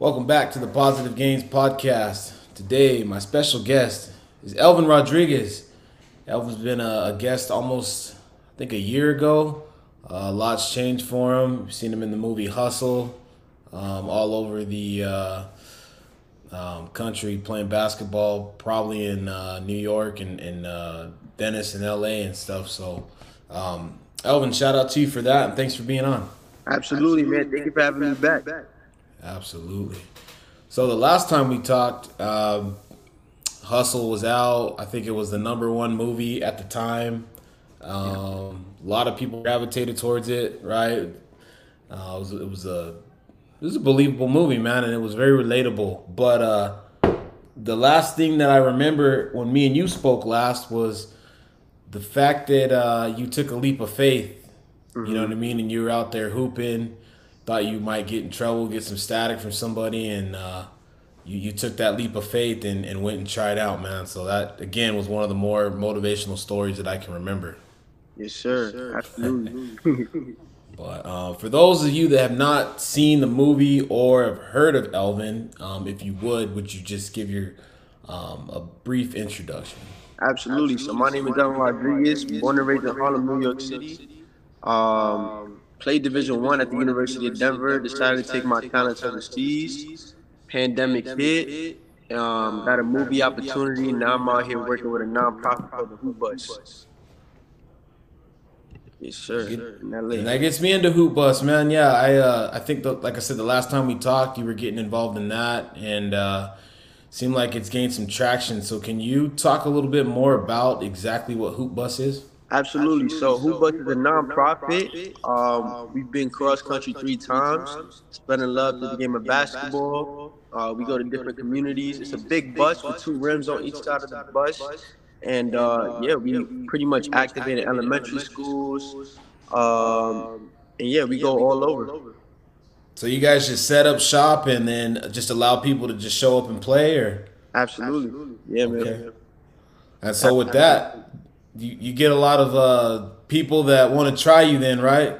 Welcome back to the Positive Gains Podcast. Today, my special guest is Elvin Rodriguez. Elvin's been a, a guest almost, I think, a year ago. Uh, lots changed for him. You've seen him in the movie Hustle, um, all over the uh, um, country playing basketball, probably in uh, New York and, and uh, Denver and LA and stuff. So, um, Elvin, shout out to you for that and thanks for being on. Absolutely, man. Thank you for having me back. Absolutely. So the last time we talked, um, Hustle was out. I think it was the number one movie at the time. Um, a lot of people gravitated towards it, right? Uh, it was it was a it was a believable movie, man, and it was very relatable. But uh, the last thing that I remember when me and you spoke last was the fact that uh, you took a leap of faith. You know what I mean, and you were out there hooping thought you might get in trouble, get some static from somebody, and uh, you, you took that leap of faith and, and went and tried out, man. So that again was one of the more motivational stories that I can remember. Yes, sir. Absolutely. But uh, for those of you that have not seen the movie or have heard of Elvin, um, if you would, would you just give your um, a brief introduction? Absolutely. So my name is Elvin Rodriguez, born and raised in Harlem, New York City. Um, played Division One at the University of Denver. Decided to take my talents overseas. Pandemic hit. Um, got a movie opportunity. Now I'm out here working with a nonprofit called the Hoop Bus. Yes, sir. In LA. And that gets me into Hoop Bus, man. Yeah, I uh, I think the, like I said the last time we talked, you were getting involved in that, and uh, seemed like it's gained some traction. So can you talk a little bit more about exactly what Hoop Bus is? Absolutely. So Hoop Bus is a nonprofit. Um, we've been cross country three times, spreading love to the game of basketball. Uh, we go to different communities. It's a big bus with two rims on each side of the bus. And uh, yeah, we pretty much activated elementary schools. Um, and yeah, we go all over. So you guys just set up shop and then just allow people to just show up and play, or Absolutely. Yeah, man. Okay. and so with that, you, you get a lot of uh, people that want to try you, then, right?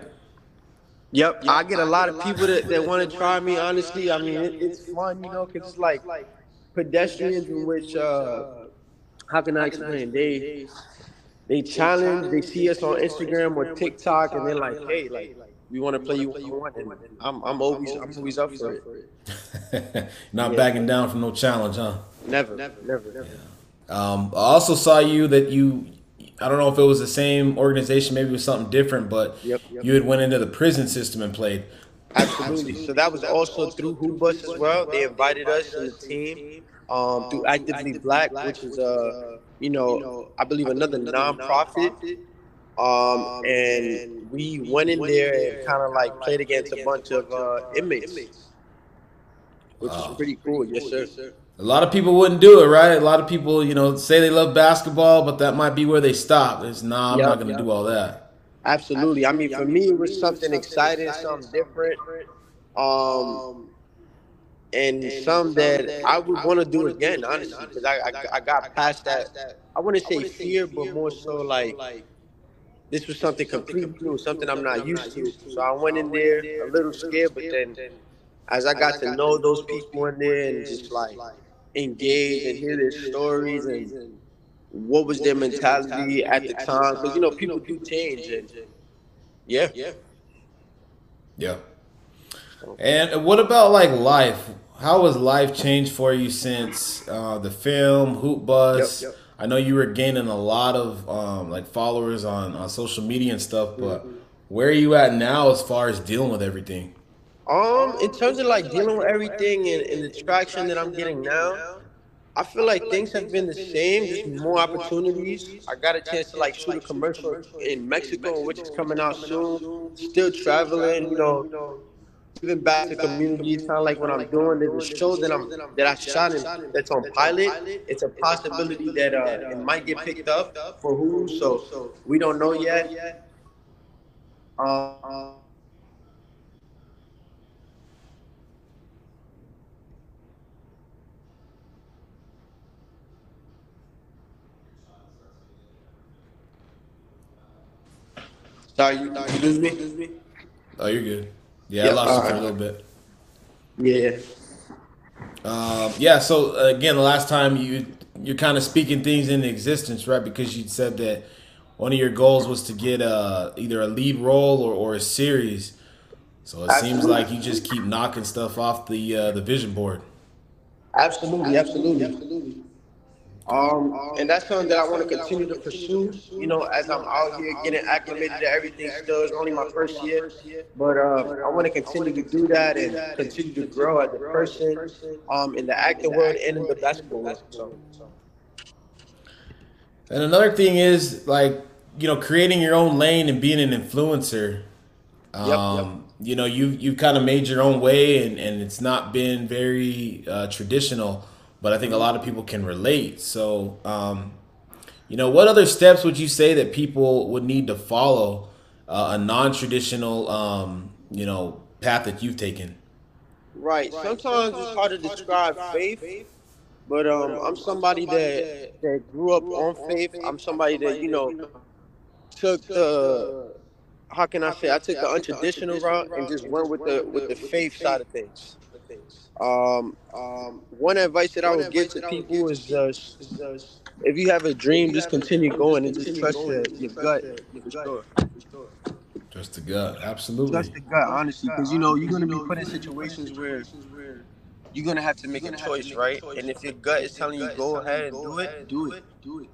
Yep, I get a lot of people that, that want to try me. Honestly, I mean, it, it's fun, you know, 'cause it's like pedestrians in which, uh, how can I explain? They they challenge, they see us on Instagram or TikTok, and they're like, hey, like we want to play you what you want, and I'm I'm always I'm always up for it. Not backing down from no challenge, huh? Never, never, never. Um, I also saw you that you, I don't know if it was the same organization, maybe it was something different, but Yep, yep. you had went into the prison system and played. Absolutely. So that was also through Hoop Bus as well. They invited us in the team um, through Actively Black, which is uh, you know, I believe another nonprofit. Um, and we went in there and kind of like played against a bunch of uh, inmates, which is pretty cool. Yes, sir. A lot of people wouldn't do it, right? A lot of people, you know, say they love basketball, but that might be where they stop. It's nah, I'm Yeah, not going to yeah. do all that. Absolutely. I mean, for me, it was something exciting, something different, um, and some that I would want to do again, honestly, because I, I I got past that. I wouldn't say fear, but more so like this was something completely new, something I'm not used to. So I went in there a little scared, but then as I got to know those people in there and just like engage and hear their stories and what was their mentality at the time, because you know people do change and yeah, yeah. Yeah. And what about like life? How has life changed for you since uh, the film Hoop Bus? Yep, yep. I know you were gaining a lot of um, like followers on, on social media and stuff, but Mm-hmm. where are you at now as far as dealing with everything? Um, in terms of like dealing with everything and, and the traction that I'm getting now, I feel like things have been the same, just more opportunities. I got a chance to like shoot a commercial in Mexico, which is coming out soon. Still traveling, you know, giving back to community. It's kind of like what I'm doing. There's a show that I'm that I shot in that's on pilot. It's a possibility that uh, it might get picked up for who, so we don't know yet. Um, sorry, you, you lose me? Oh, you're good. Yeah, I lost you for a little bit. Yeah. Um, yeah. So again, the last time you you're kind of speaking things into existence, right? Because you said that one of your goals was to get uh, either a lead role or, or a series. So it seems like you just keep knocking stuff off the uh, the vision board. Absolutely, absolutely, absolutely. Um, and that's something that I want to continue to pursue. You know, as I'm out here getting acclimated to everything. Still, it's only my first year, but uh, I want to continue to do that and continue to grow as a person, um, in the acting world and in the basketball world. So. And another thing is like you know creating your own lane and being an influencer. Um, yep, yep. You know, you you kind of made your own way, and and it's not been very uh, traditional but I think a lot of people can relate. So, um, you know, what other steps would you say that people would need to follow uh, a non-traditional, um, you know, path that you've taken? Right. Sometimes it's hard to describe faith, but um, I'm somebody that that grew up on faith. I'm somebody that you know took the how can I say I took the untraditional route and just went with the with the faith side of things. Um, um, one advice that I would give to people is just, if you have a dream, just continue going and just trust your, your gut. For sure. Trust the gut, absolutely. Trust the gut, honestly, because you know you're gonna be put in situations where you're gonna have to make a choice, right? And if your gut is telling you go ahead and do it, do it, do it.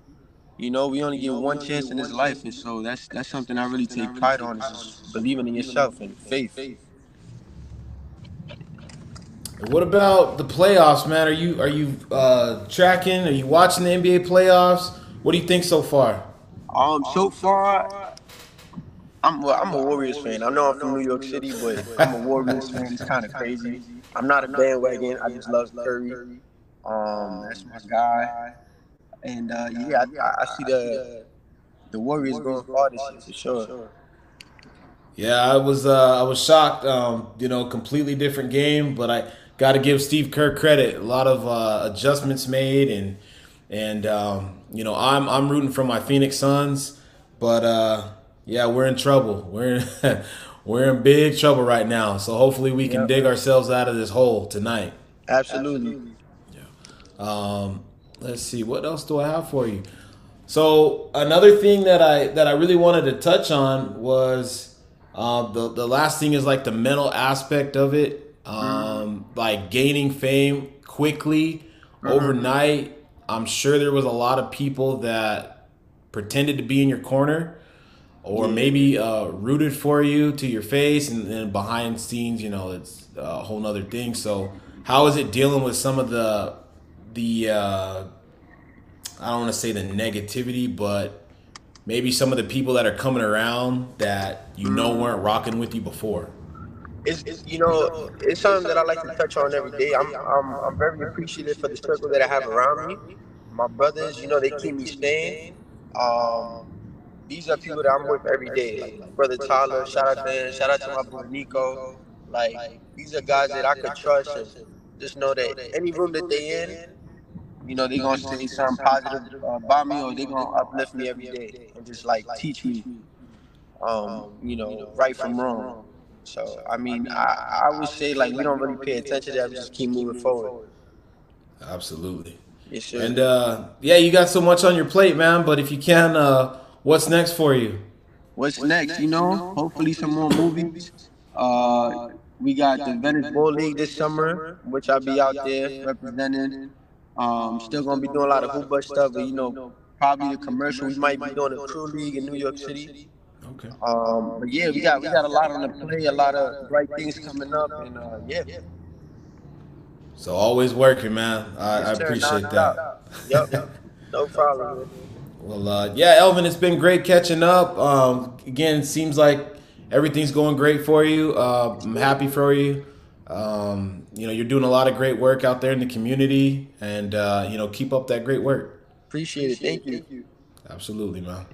You know, we only get one chance in this life, and so that's that's something I really take pride on is believing in yourself and faith. What about the playoffs, man? Are you are you uh, tracking? Are you watching the NBA playoffs? What do you think so far? Um, so far, I'm well, I'm a Warriors fan. I know I'm from New York City, but I'm a Warriors fan. It's kind of crazy. I'm not a bandwagon. I just love Curry. Um, that's my guy. And uh, yeah, I, I see the the Warriors going far this year for sure. Yeah, I was uh, I was shocked. Um, you know, completely different game, but I got to give Steve Kerr credit. A lot of uh, adjustments made, and and um, you know I'm I'm rooting for my Phoenix Suns, but uh, yeah, we're in trouble. We're in, we're in big trouble right now. So hopefully we can yep. dig ourselves out of this hole tonight. Absolutely. Yeah. Um, let's see. What else do I have for you? So another thing that I that I really wanted to touch on was uh, the the last thing is like the mental aspect of it um, like gaining fame quickly mm-hmm. overnight. I'm sure there was a lot of people that pretended to be in your corner or maybe uh, rooted for you to your face and then behind scenes, you know, it's a whole nother thing. So how is it dealing with some of the, the, uh, I don't want to say the negativity, but maybe some of the people that are coming around that you know mm-hmm. weren't rocking with you before? It's, it's you know it's something that I like to touch on every day. I'm I'm I'm very appreciative for the circle that I have around me. My brothers, you know, they keep me sane. Um, these are people that I'm with every day. Like brother Tyler, shout out to him, shout out to my brother Nico. Like these are guys that I could trust and just know that any room that they in, you know, they're gonna say something positive about me or they're gonna uplift me every day and just like teach me, um, you know, right from wrong. So I mean, I, I would say like we don't really pay attention to that. We just keep moving forward. Absolutely. Yes, sir. And uh, yeah, you got so much on your plate, man. But if you can, uh, what's next for you? What's next? You know, hopefully some more movies. Uh, we got the Venice Bowl League this summer, which I'll be out there representing. Um, still gonna be doing a lot of hoop stuff, but you know, probably the commercial. We might be doing a crew league in New York City. Okay. Um, but yeah, we got we got a lot on the play, a lot of bright things coming up, and uh, yeah. So always working, man. I, I appreciate that. Yep. no problem. Well, uh, yeah, Elvin, it's been great catching up. Um, again, it seems like everything's going great for you. Uh, I'm happy for you. Um, you know, you're doing a lot of great work out there in the community, and uh, you know, keep up that great work. Appreciate it. Thank you. Absolutely, man.